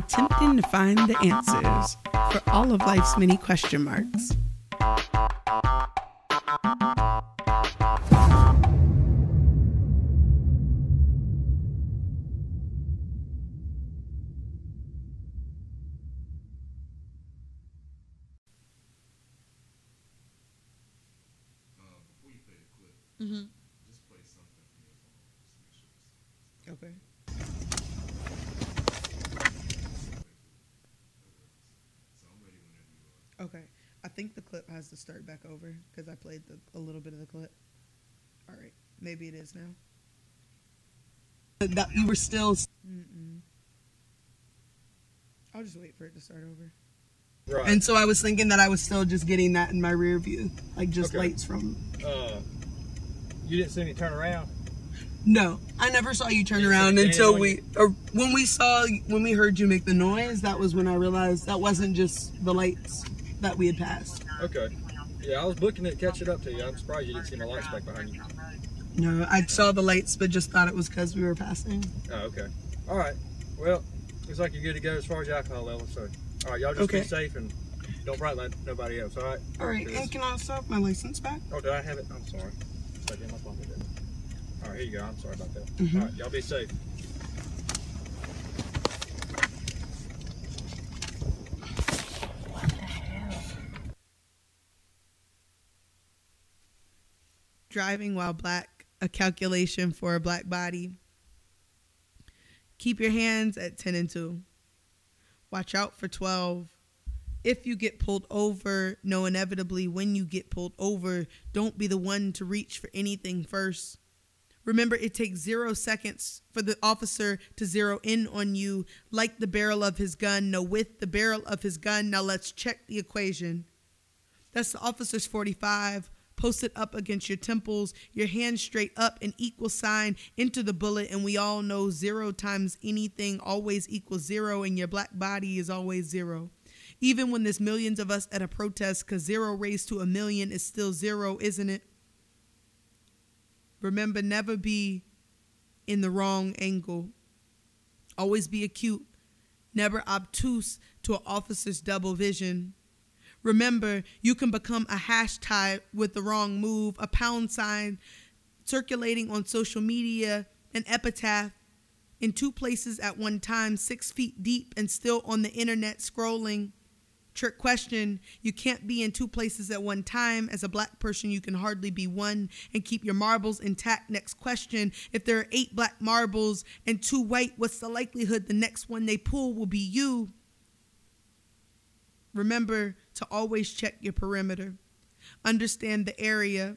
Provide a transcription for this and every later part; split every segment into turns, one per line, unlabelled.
attempting to find the answers for all of life's many question marks. Back over because I played the, a little bit of the clip. All right. Maybe it is now.
That you were still.
Mm-mm. I'll just wait for it to start over.
Right.
And so I was thinking that I was still just getting that in my rear view, like just
Okay.
lights from.
uh, you didn't see me turn around.
No, I never saw you turn
You
around until we, or when we saw, when we heard you make the noise. That was when I realized that wasn't just the lights that we had passed.
Okay. Yeah, I was booking it, catch it up to you. I'm surprised you didn't see my lights back behind you.
No, I saw the lights, but just thought it was because we were passing.
Oh, okay. All right. Well, looks like you're good to go as far as alcohol level. So, all right, y'all just
Okay.
be safe and don't bright light nobody else. All right.
All right, and can I also have my license back?
Oh, did I have it? I'm sorry. Stuck in my pocket. All right, here you go. I'm sorry about that.
Mhm.
All right, y'all be safe.
Driving while black, a calculation for a black body. Keep your hands at 10 and 2. Watch out for 12. If you get pulled over, know inevitably when you get pulled over, don't be the one to reach for anything first. Remember, it takes zero seconds for the officer to zero in on you, like the barrel of his gun. No, with the barrel of his gun. Now let's check the equation. That's the officer's 45. Post it up against your temples, your hands straight up, an equal sign into the bullet. And we all know zero times anything always equals zero, and your black body is always zero. Even when there's millions of us at a protest, because zero raised to a million is still zero, isn't it? Remember, never be in the wrong angle. Always be acute, never obtuse to an officer's double vision. Remember, you can become a hashtag with the wrong move, a pound sign circulating on social media, an epitaph in two places at one time, six feet deep, and still on the internet scrolling. Trick question You can't be in two places at one time. As a black person, you can hardly be one and keep your marbles intact. Next question If there are eight black marbles and two white, what's the likelihood the next one they pull will be you? Remember to always check your perimeter, understand the area.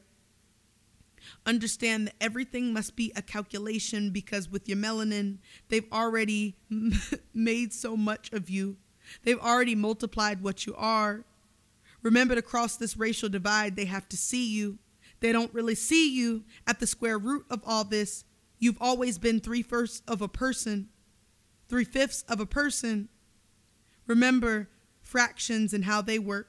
Understand that everything must be a calculation because with your melanin, they've already made so much of you. They've already multiplied what you are. Remember to cross this racial divide, they have to see you. They don't really see you at the square root of all this. You've always been three firsts of a person, three fifths of a person. Remember fractions and how they work.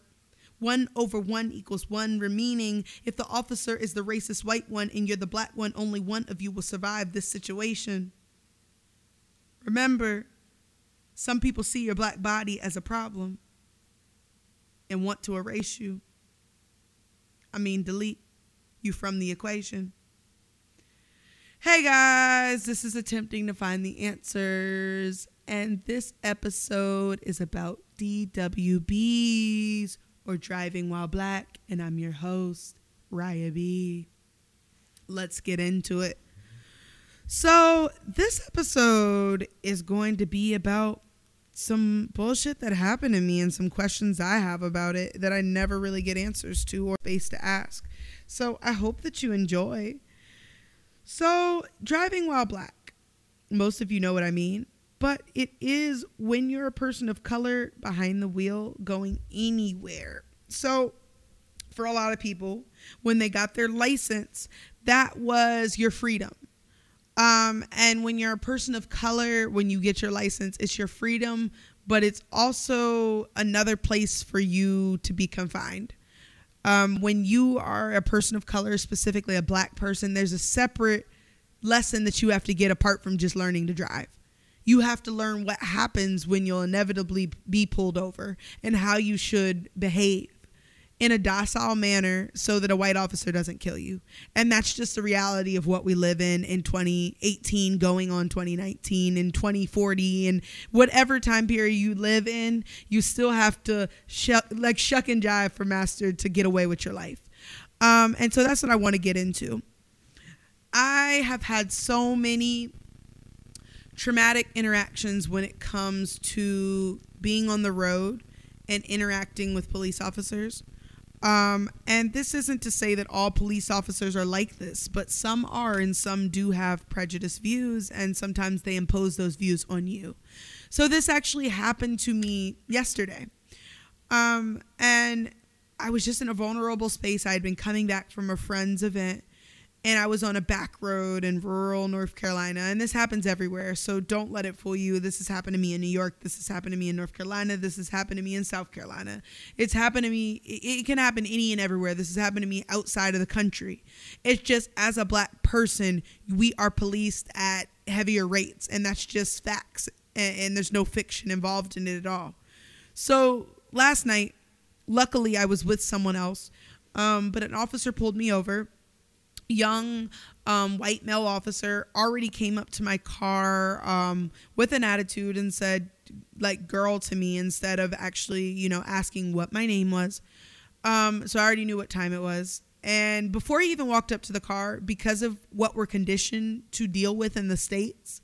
One over one equals one, meaning if the officer is the racist white one and you're the black one, only one of you will survive this situation. Remember, some people see your black body as a problem and want to erase you. I mean, delete you from the equation. Hey guys, this is Attempting to Find the Answers, and this episode is about DWBs or Driving While Black, and I'm your host, Raya B. Let's get into it. So, this episode is going to be about some bullshit that happened to me and some questions I have about it that I never really get answers to or space to ask. So, I hope that you enjoy. So, driving while black, most of you know what I mean, but it is when you're a person of color behind the wheel going anywhere. So, for a lot of people, when they got their license, that was your freedom. Um, and when you're a person of color, when you get your license, it's your freedom, but it's also another place for you to be confined. Um, when you are a person of color, specifically a black person, there's a separate lesson that you have to get apart from just learning to drive. You have to learn what happens when you'll inevitably be pulled over and how you should behave in a docile manner so that a white officer doesn't kill you. And that's just the reality of what we live in in 2018 going on 2019 and 2040 and whatever time period you live in, you still have to like shuck and jive for master to get away with your life. Um, and so that's what I want to get into. I have had so many traumatic interactions when it comes to being on the road and interacting with police officers. Um, and this isn't to say that all police officers are like this, but some are, and some do have prejudiced views, and sometimes they impose those views on you. So this actually happened to me yesterday. Um, and I was just in a vulnerable space. I had been coming back from a friend's event and I was on a back road in rural North Carolina. And this happens everywhere. So don't let it fool you. This has happened to me in New York. This has happened to me in North Carolina. This has happened to me in South Carolina. It's happened to me. It can happen any and everywhere. This has happened to me outside of the country. It's just as a black person, we are policed at heavier rates. And that's just facts. And, and there's no fiction involved in it at all. So last night, luckily, I was with someone else. Um, but an officer pulled me over young um, white male officer already came up to my car um, with an attitude and said like girl to me instead of actually you know asking what my name was. Um, so i already knew what time it was. And before he even walked up to the car because of what we're conditioned to deal with in the states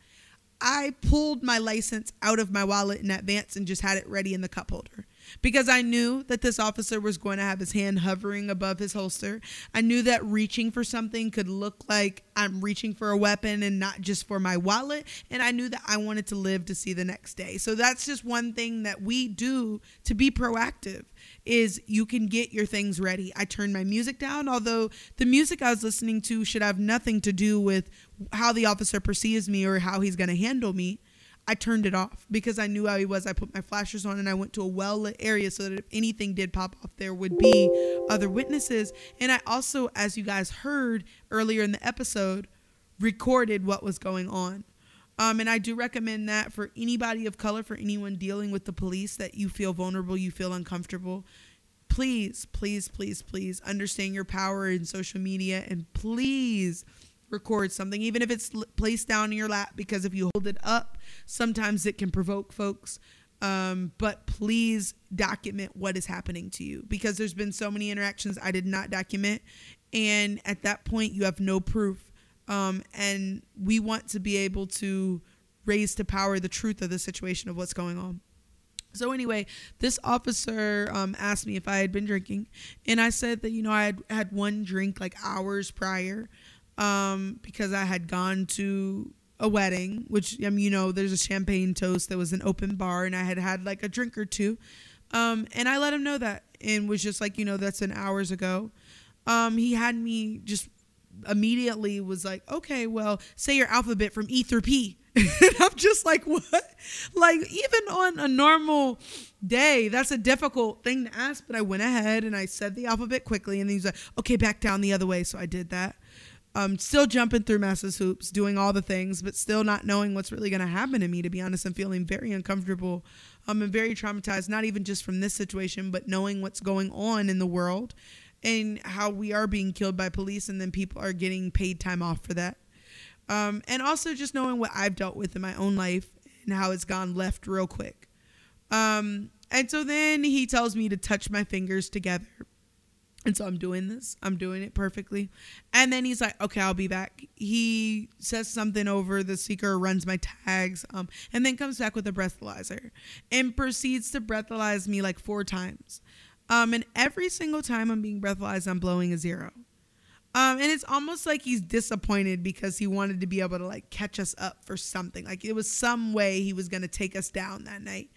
i pulled my license out of my wallet in advance and just had it ready in the cup holder because I knew that this officer was going to have his hand hovering above his holster. I knew that reaching for something could look like I'm reaching for a weapon and not just for my wallet. And I knew that I wanted to live to see the next day. So that's just one thing that we do to be proactive is you can get your things ready. I turned my music down, although the music I was listening to should have nothing to do with how the officer perceives me or how he's going to handle me. I turned it off because I knew how he was. I put my flashers on and I went to a well lit area so that if anything did pop off, there would be other witnesses. And I also, as you guys heard earlier in the episode, recorded what was going on. Um, and I do recommend that for anybody of color, for anyone dealing with the police, that you feel vulnerable, you feel uncomfortable. Please, please, please, please understand your power in social media and please record something, even if it's placed down in your lap, because if you hold it up, sometimes it can provoke folks. Um, but please document what is happening to you because there's been so many interactions I did not document. And at that point, you have no proof. Um, and we want to be able to raise to power the truth of the situation of what's going on. So anyway, this officer um, asked me if I had been drinking, and I said that you know I had had one drink like hours prior, um, because I had gone to a wedding, which um, you know, there's a champagne toast. There was an open bar, and I had had like a drink or two. Um, and I let him know that, and was just like, you know, that's been hours ago. Um, he had me just immediately was like, okay, well, say your alphabet from E through P. and I'm just like, what? Like, even on a normal day, that's a difficult thing to ask. But I went ahead and I said the alphabet quickly, and he's like, okay, back down the other way. So I did that um, still jumping through massive hoops, doing all the things, but still not knowing what's really going to happen to me. To be honest, I'm feeling very uncomfortable. Um, I'm very traumatized, not even just from this situation, but knowing what's going on in the world and how we are being killed by police, and then people are getting paid time off for that. Um, and also just knowing what I've dealt with in my own life and how it's gone left real quick. Um, and so then he tells me to touch my fingers together and so I'm doing this. I'm doing it perfectly. And then he's like, okay, I'll be back. He says something over the speaker, runs my tags, um, and then comes back with a breathalyzer and proceeds to breathalyze me like four times. Um, and every single time I'm being breathalyzed, I'm blowing a zero. Um, and it's almost like he's disappointed because he wanted to be able to like catch us up for something. Like it was some way he was going to take us down that night.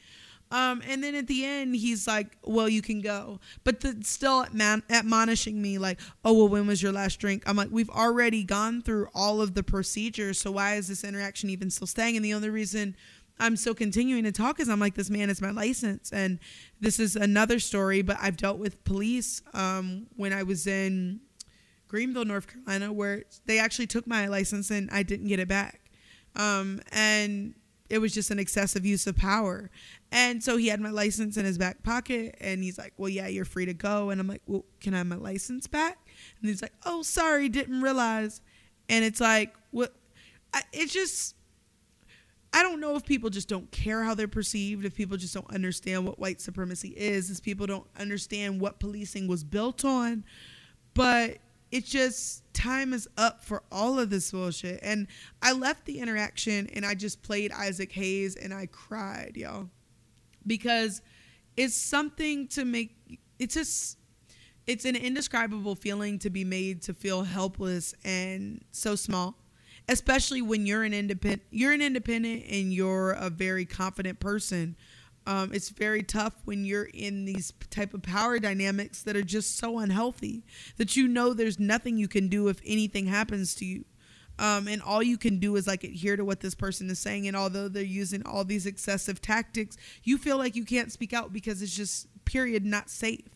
Um, and then at the end, he's like, "Well, you can go," but the, still admonishing me like, "Oh, well, when was your last drink?" I'm like, "We've already gone through all of the procedures, so why is this interaction even still staying?" And the only reason I'm still continuing to talk is I'm like, "This man is my license," and this is another story. But I've dealt with police um, when I was in Greenville, North Carolina, where they actually took my license and I didn't get it back, um, and it was just an excessive use of power. And so he had my license in his back pocket and he's like, Well, yeah, you're free to go. And I'm like, Well, can I have my license back? And he's like, Oh, sorry, didn't realize. And it's like, What? I, it's just, I don't know if people just don't care how they're perceived, if people just don't understand what white supremacy is, if people don't understand what policing was built on. But it's just time is up for all of this bullshit. And I left the interaction and I just played Isaac Hayes and I cried, y'all. Because it's something to make it's just it's an indescribable feeling to be made to feel helpless and so small especially when you're an independent you're an independent and you're a very confident person. Um, it's very tough when you're in these type of power dynamics that are just so unhealthy that you know there's nothing you can do if anything happens to you um, and all you can do is like adhere to what this person is saying. And although they're using all these excessive tactics you feel like you can't speak out because it's just period not safe.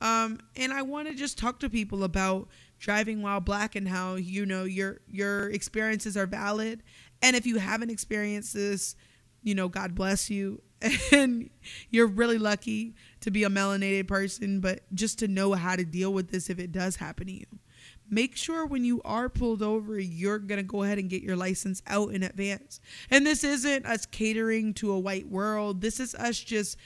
Um, and i want to just talk to people about driving while black and how you know your your experiences are valid. And if you haven't experienced this you know god bless you. And you're really lucky to be a melanated person but just to know how to deal with this if it does happen to you make sure when you are pulled over you're going to go ahead and get your license out in advance and this isn't us catering to a white world this is us just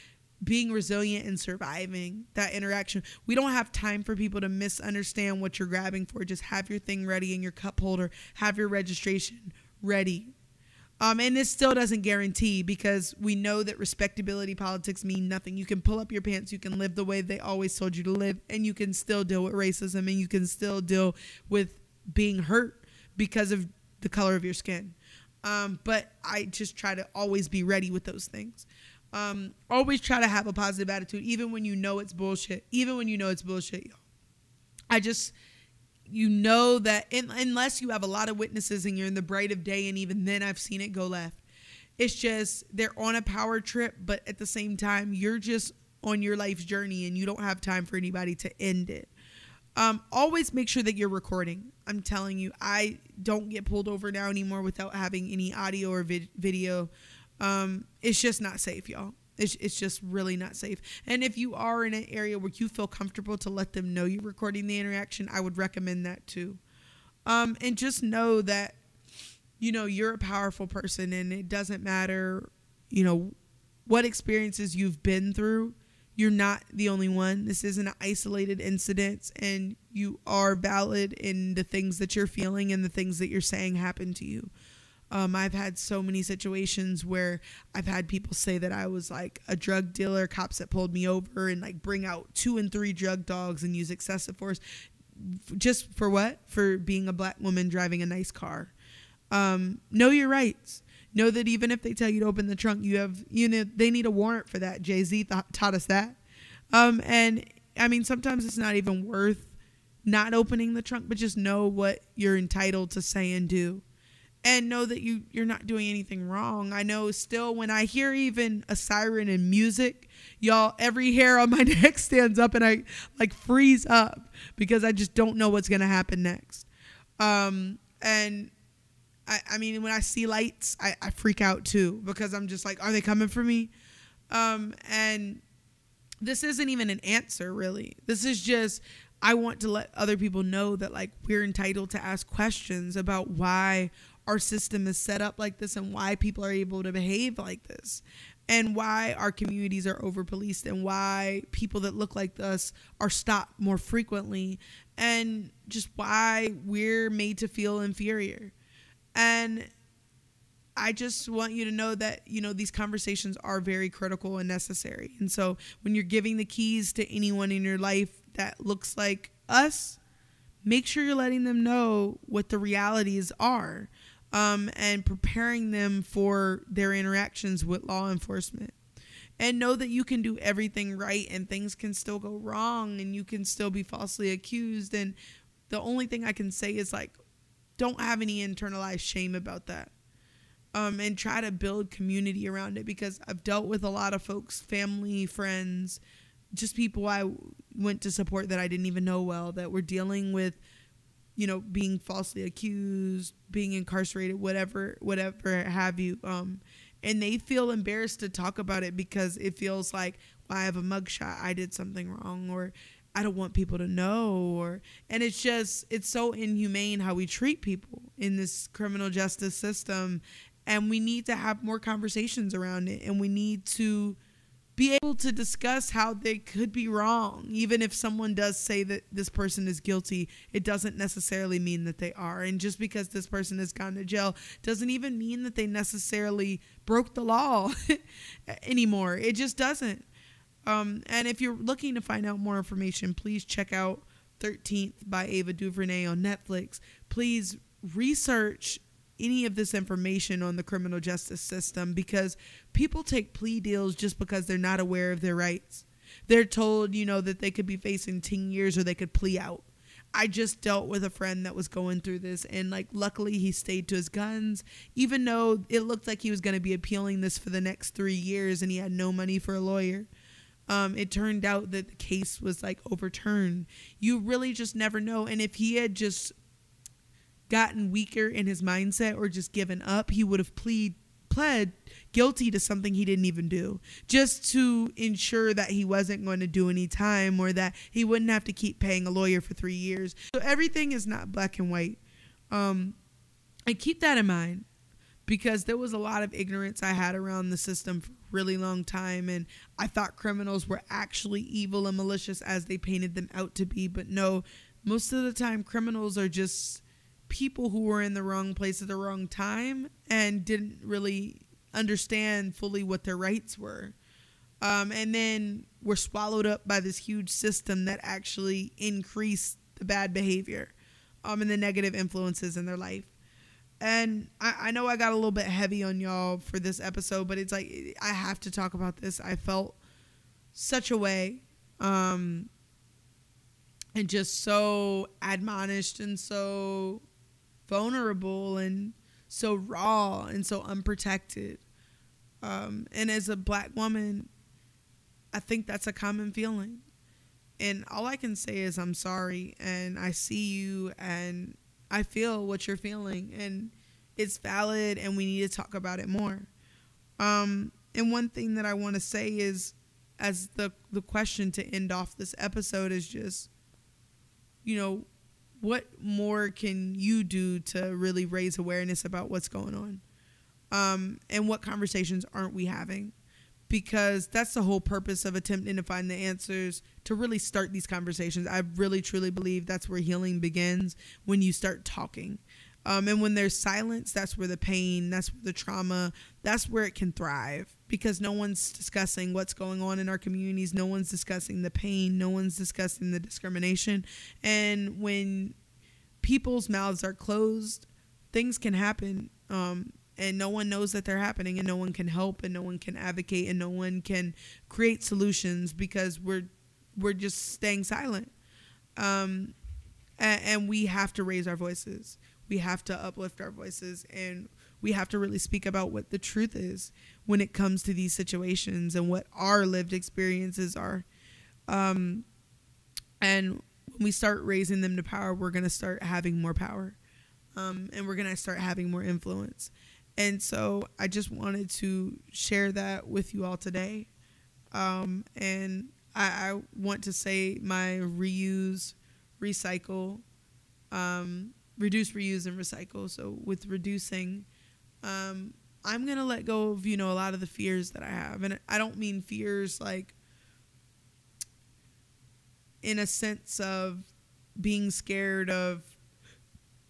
being resilient and surviving that interaction. We don't have time for people to misunderstand what you're grabbing for. Just have your thing ready in your cup holder, have your registration ready. Um, and this still doesn't guarantee because we know that respectability politics mean nothing. You can pull up your pants, you can live the way they always told you to live, and you can still deal with racism and you can still deal with being hurt because of the color of your skin. Um, but I just try to always be ready with those things. Um, always try to have a positive attitude, even when you know it's bullshit. Even when you know it's bullshit, y'all. I just, you know that in, unless you have a lot of witnesses and you're in the bright of day, and even then I've seen it go left. It's just they're on a power trip, but at the same time, you're just on your life's journey and you don't have time for anybody to end it. Um, always make sure that you're recording. I'm telling you, I don't get pulled over now anymore without having any audio or vid- video. Um, it's just not safe, y'all. It's, it's just really not safe. And if you are in an area where you feel comfortable to let them know you're recording the interaction, I would recommend that too. Um, and just know that, you know, you're a powerful person and it doesn't matter, you know, what experiences you've been through. You're not the only one. This isn't an isolated incident, and you are valid in the things that you're feeling and the things that you're saying happen to you. Um, I've had so many situations where I've had people say that I was like a drug dealer, cops that pulled me over and like bring out two and three drug dogs and use excessive force. Just for what? For being a black woman driving a nice car. Um, know your rights. Know that even if they tell you to open the trunk, you have, you know, they need a warrant for that. Jay Z th- taught us that. Um, and I mean, sometimes it's not even worth not opening the trunk, but just know what you're entitled to say and do and know that you you're not doing anything wrong. I know still when I hear even a siren in music, y'all every hair on my neck stands up and I like freeze up because I just don't know what's going to happen next. Um and I, I mean when I see lights, I, I freak out too because I'm just like are they coming for me? Um and this isn't even an answer really. This is just I want to let other people know that like we're entitled to ask questions about why our system is set up like this and why people are able to behave like this and why our communities are over policed and why people that look like us are stopped more frequently and just why we're made to feel inferior and I just want you to know that, you know, these conversations are very critical and necessary. And so when you're giving the keys to anyone in your life that looks like us, make sure you're letting them know what the realities are um, and preparing them for their interactions with law enforcement. And know that you can do everything right and things can still go wrong and you can still be falsely accused. And the only thing I can say is like, don't have any internalized shame about that. Um, and try to build community around it because I've dealt with a lot of folks, family, friends, just people I went to support that I didn't even know well that were dealing with you know, being falsely accused, being incarcerated, whatever, whatever have you. Um, and they feel embarrassed to talk about it because it feels like well, I have a mugshot, I did something wrong, or I don't want people to know, or and it's just it's so inhumane how we treat people in this criminal justice system, and we need to have more conversations around it, and we need to be able to discuss how they could be wrong. Even if someone does say that this person is guilty, it doesn't necessarily mean that they are. And just because this person has gone to jail doesn't even mean that they necessarily broke the law anymore. It just doesn't. Um, and if you're looking to find out more information, please check out 13th by Ava DuVernay on Netflix. Please research any of this information on the criminal justice system because people take plea deals just because they're not aware of their rights. They're told, you know, that they could be facing 10 years or they could plea out. I just dealt with a friend that was going through this, and like, luckily, he stayed to his guns, even though it looked like he was going to be appealing this for the next three years and he had no money for a lawyer. Um, it turned out that the case was like overturned. You really just never know. And if he had just gotten weaker in his mindset or just given up, he would have plead pled guilty to something he didn't even do just to ensure that he wasn't going to do any time or that he wouldn't have to keep paying a lawyer for three years. So everything is not black and white. Um, and keep that in mind because there was a lot of ignorance i had around the system for a really long time and i thought criminals were actually evil and malicious as they painted them out to be. But no most of the time criminals are just people who were in the wrong place at the wrong time and didn't really understand fully what their rights were. Um, and then were swallowed up by this huge system that actually increased the bad behavior um, and the negative influences in their life. And I, I know I got a little bit heavy on y'all for this episode, but it's like I have to talk about this. I felt such a way. Um, and just so admonished and so vulnerable and so raw and so unprotected. Um, and as a black woman, I think that's a common feeling. And all I can say is I'm sorry and I see you and I feel what you're feeling and it's valid and we need to talk about it more. Um, and one thing that I want to say is as the the question to end off this episode is just you know what more can you do to really raise awareness about what's going on? Um, and what conversations aren't we having? Because that's the whole purpose of attempting to find the answers to really start these conversations. I really truly believe that's where healing begins when you start talking. Um, and when there's silence, that's where the pain, that's where the trauma, that's where it can thrive because no one's discussing what's going on in our communities. No one's discussing the pain. No one's discussing the discrimination. And when people's mouths are closed, things can happen. Um, and no one knows that they're happening and no one can help and no one can advocate and no one can create solutions because we're we're just staying silent um, and, and we have to raise our voices we have to uplift our voices and we have to really speak about what the truth is when it comes to these situations and what our lived experiences are. Um, and when we start raising them to power, we're going to start having more power um, and we're going to start having more influence. And so I just wanted to share that with you all today. Um, and I, I, want to say my reuse, recycle, um, reduce, reuse, and recycle. So with reducing, um, I'm gonna let go of you know a lot of the fears that I have, and I don't mean fears like in a sense of being scared of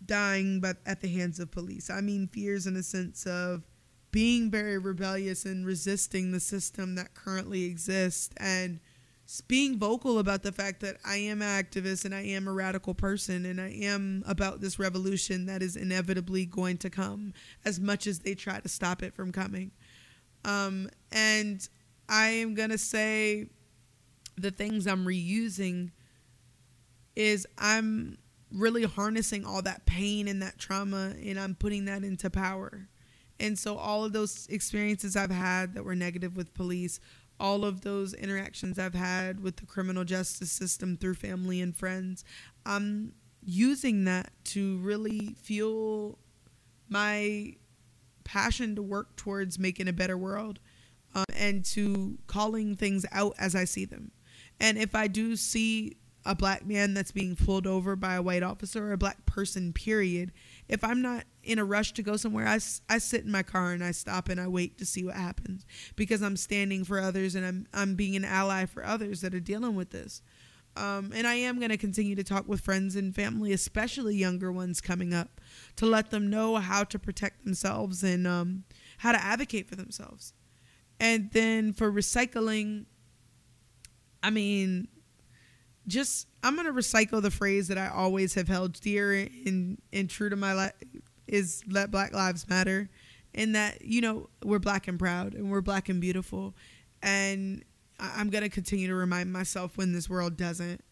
dying but at the hands of police. I mean fears in a sense of being very rebellious and resisting the system that currently exists and being vocal about the fact that I am an activist and I am a radical person and I am about this revolution that is inevitably going to come as much as they try to stop it from coming. Um, and I am going to say the things I'm reusing is I'm really harnessing all that pain and that trauma and I'm putting that into power. And so all of those experiences I've had that were negative with police all of those interactions I've had with the criminal justice system through family and friends, I'm using that to really fuel my passion to work towards making a better world um, and to calling things out as I see them. And if I do see a black man that's being pulled over by a white officer or a black person, period, if I'm not in a rush to go somewhere, I, I sit in my car and I stop and I wait to see what happens because I'm standing for others and I'm, I'm being an ally for others that are dealing with this. Um, and I am going to continue to talk with friends and family, especially younger ones coming up, to let them know how to protect themselves and um, how to advocate for themselves. And then for recycling, I mean, just I'm gonna recycle the phrase that I always have held dear and and true to my life is let Black Lives Matter, and that you know we're black and proud and we're black and beautiful, and I'm gonna continue to remind myself when this world doesn't.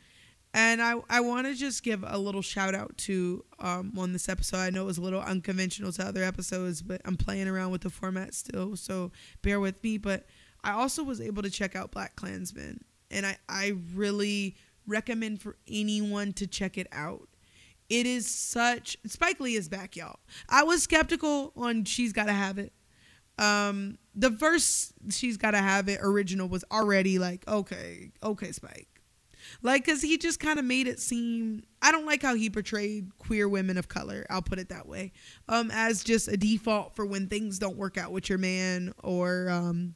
And I, I want to just give a little shout out to um, on this episode. I know it was a little unconventional to other episodes, but I'm playing around with the format still, so bear with me. But I also was able to check out Black Klansman, and I, I really recommend for anyone to check it out. It is such Spike Lee is back, y'all. I was skeptical on She's Gotta Have It. Um, the first She's Gotta Have It original was already like, okay, okay, Spike. Like, cause he just kind of made it seem. I don't like how he portrayed queer women of color. I'll put it that way, um, as just a default for when things don't work out with your man, or um,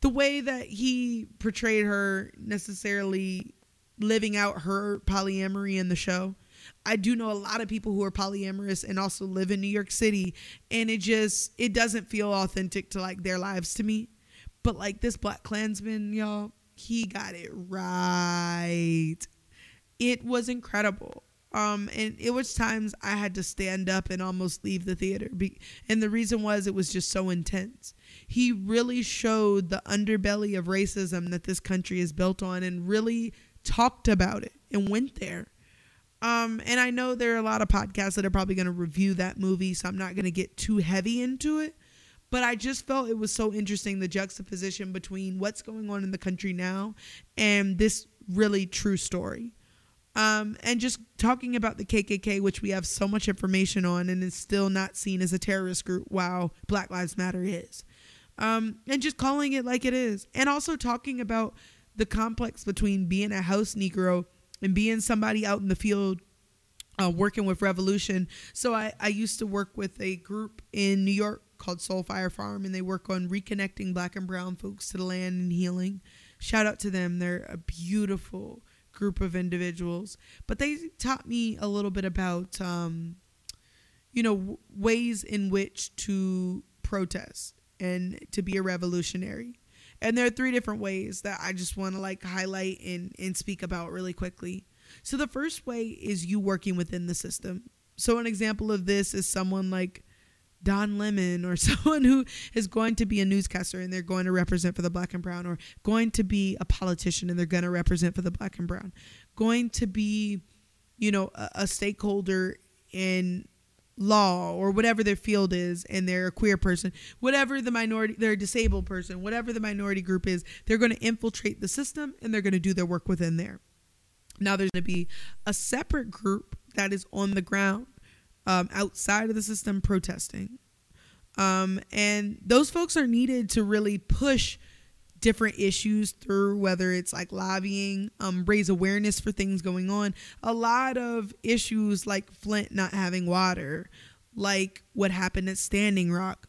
the way that he portrayed her necessarily living out her polyamory in the show. I do know a lot of people who are polyamorous and also live in New York City and it just it doesn't feel authentic to like their lives to me. But like this Black Klansman, y'all, he got it right. It was incredible. Um, and it was times I had to stand up and almost leave the theater. Be- and the reason was it was just so intense. He really showed the underbelly of racism that this country is built on and really talked about it and went there. Um, and I know there are a lot of podcasts that are probably going to review that movie, so I'm not going to get too heavy into it. But I just felt it was so interesting the juxtaposition between what's going on in the country now and this really true story. Um, and just talking about the KKK, which we have so much information on and is still not seen as a terrorist group, while Black Lives Matter is. Um, and just calling it like it is. And also talking about the complex between being a house Negro and being somebody out in the field uh, working with Revolution. So I, I used to work with a group in New York called Soul Fire Farm, and they work on reconnecting black and brown folks to the land and healing. Shout out to them. They're a beautiful group of individuals. But they taught me a little bit about, um, you know, w- ways in which to protest and to be a revolutionary and there are three different ways that I just want to like highlight and, and speak about really quickly. So the first way is you working within the system. So an example of this is someone like Don Lemon or someone who is going to be a newscaster and they're going to represent for the black and brown or going to be a politician and they're going to represent for the black and brown. Going to be, you know, a, a stakeholder in law or whatever their field is and they're a queer person whatever the minority they're a disabled person whatever the minority group is they're going to infiltrate the system and they're going to do their work within there. Now there's going to be a separate group that is on the ground um, outside of the system protesting. Um, and those folks are needed to really push different issues through whether it's like lobbying um, raise awareness for things going on. A lot of issues like flint not having water like what happened at standing rock.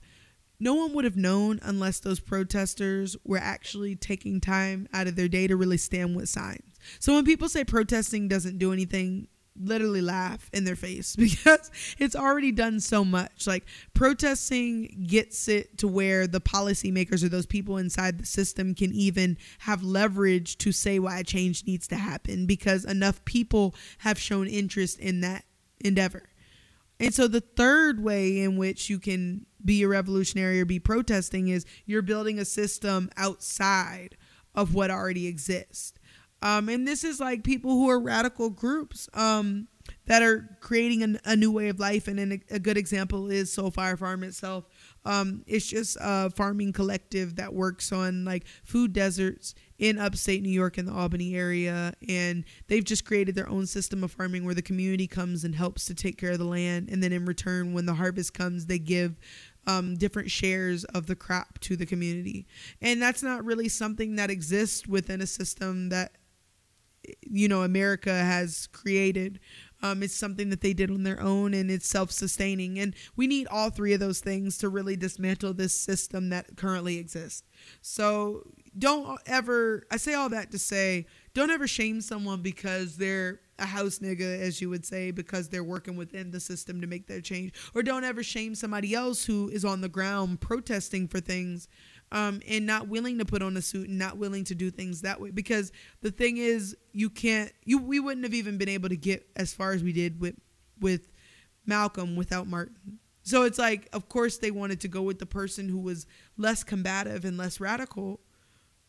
No one would have known unless those protesters were actually taking time out of their day to really stand with signs. So when people say protesting doesn't do anything literally laugh in their face because it's already done so much. Like protesting gets it to where the policymakers or those people inside the system can even have leverage to say why change needs to happen because enough people have shown interest in that endeavor. And so the third way in which you can be a revolutionary or be protesting is you're building a system outside of what already exists. Um, and this is like people who are radical groups um, that are creating an, a new way of life. And an, a good example is Soul Fire Farm itself. Um, it's just a farming collective that works on like food deserts in upstate New York in the Albany area. And they've just created their own system of farming where the community comes and helps to take care of the land. And then in return, when the harvest comes, they give um, different shares of the crop to the community. And that's not really something that exists within a system that, you know, America has created. Um, it's something that they did on their own and it's self sustaining. And we need all three of those things to really dismantle this system that currently exists. So don't ever, I say all that to say, don't ever shame someone because they're a house nigga, as you would say, because they're working within the system to make that change. Or don't ever shame somebody else who is on the ground protesting for things um, and not willing to put on a suit and not willing to do things that way. Because the thing is, you can't, you we wouldn't have even been able to get as far as we did with with Malcolm without Martin. So it's like, of course, they wanted to go with the person who was less combative and less radical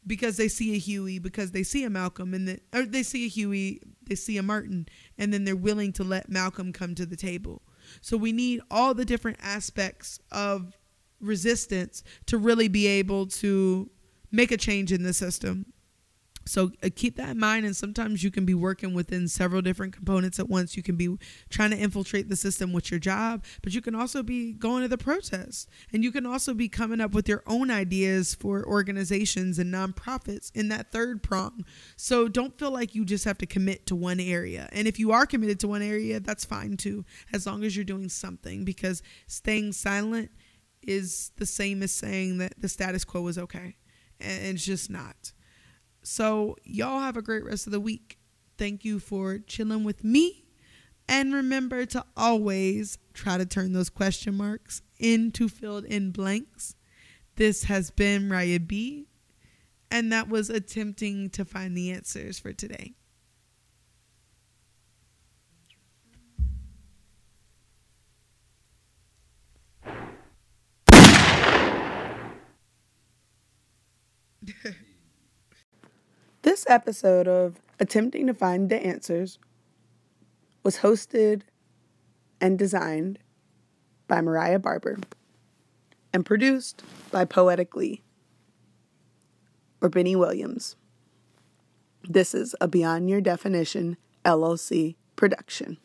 because they see a Huey, because they see a Malcolm, and then or they see a Huey, they see a Martin, and then they're willing to let Malcolm come to the table. So we need all the different aspects of resistance to really be able to make a change in the system. So uh, keep that in mind. And sometimes you can be working within several different components at once. You can be trying to infiltrate the system with your job, but you can also be going to the protests. And you can also be coming up with your own ideas for organizations and nonprofits in that third prong. So don't feel like you just have to commit to one area. And if you are committed to one area, that's fine too, as long as you're doing something, because staying silent is the same as saying that the status quo is okay. And it's just not. So, y'all have a great rest of the week. Thank you for chilling with me. And remember to always try to turn those question marks into filled in blanks. This has been Raya B, and that was attempting to find the answers for today. This episode of Attempting to Find the Answers was hosted and designed by Mariah Barber and produced by Poetic Lee or Benny Williams. This is a Beyond Your Definition LLC production.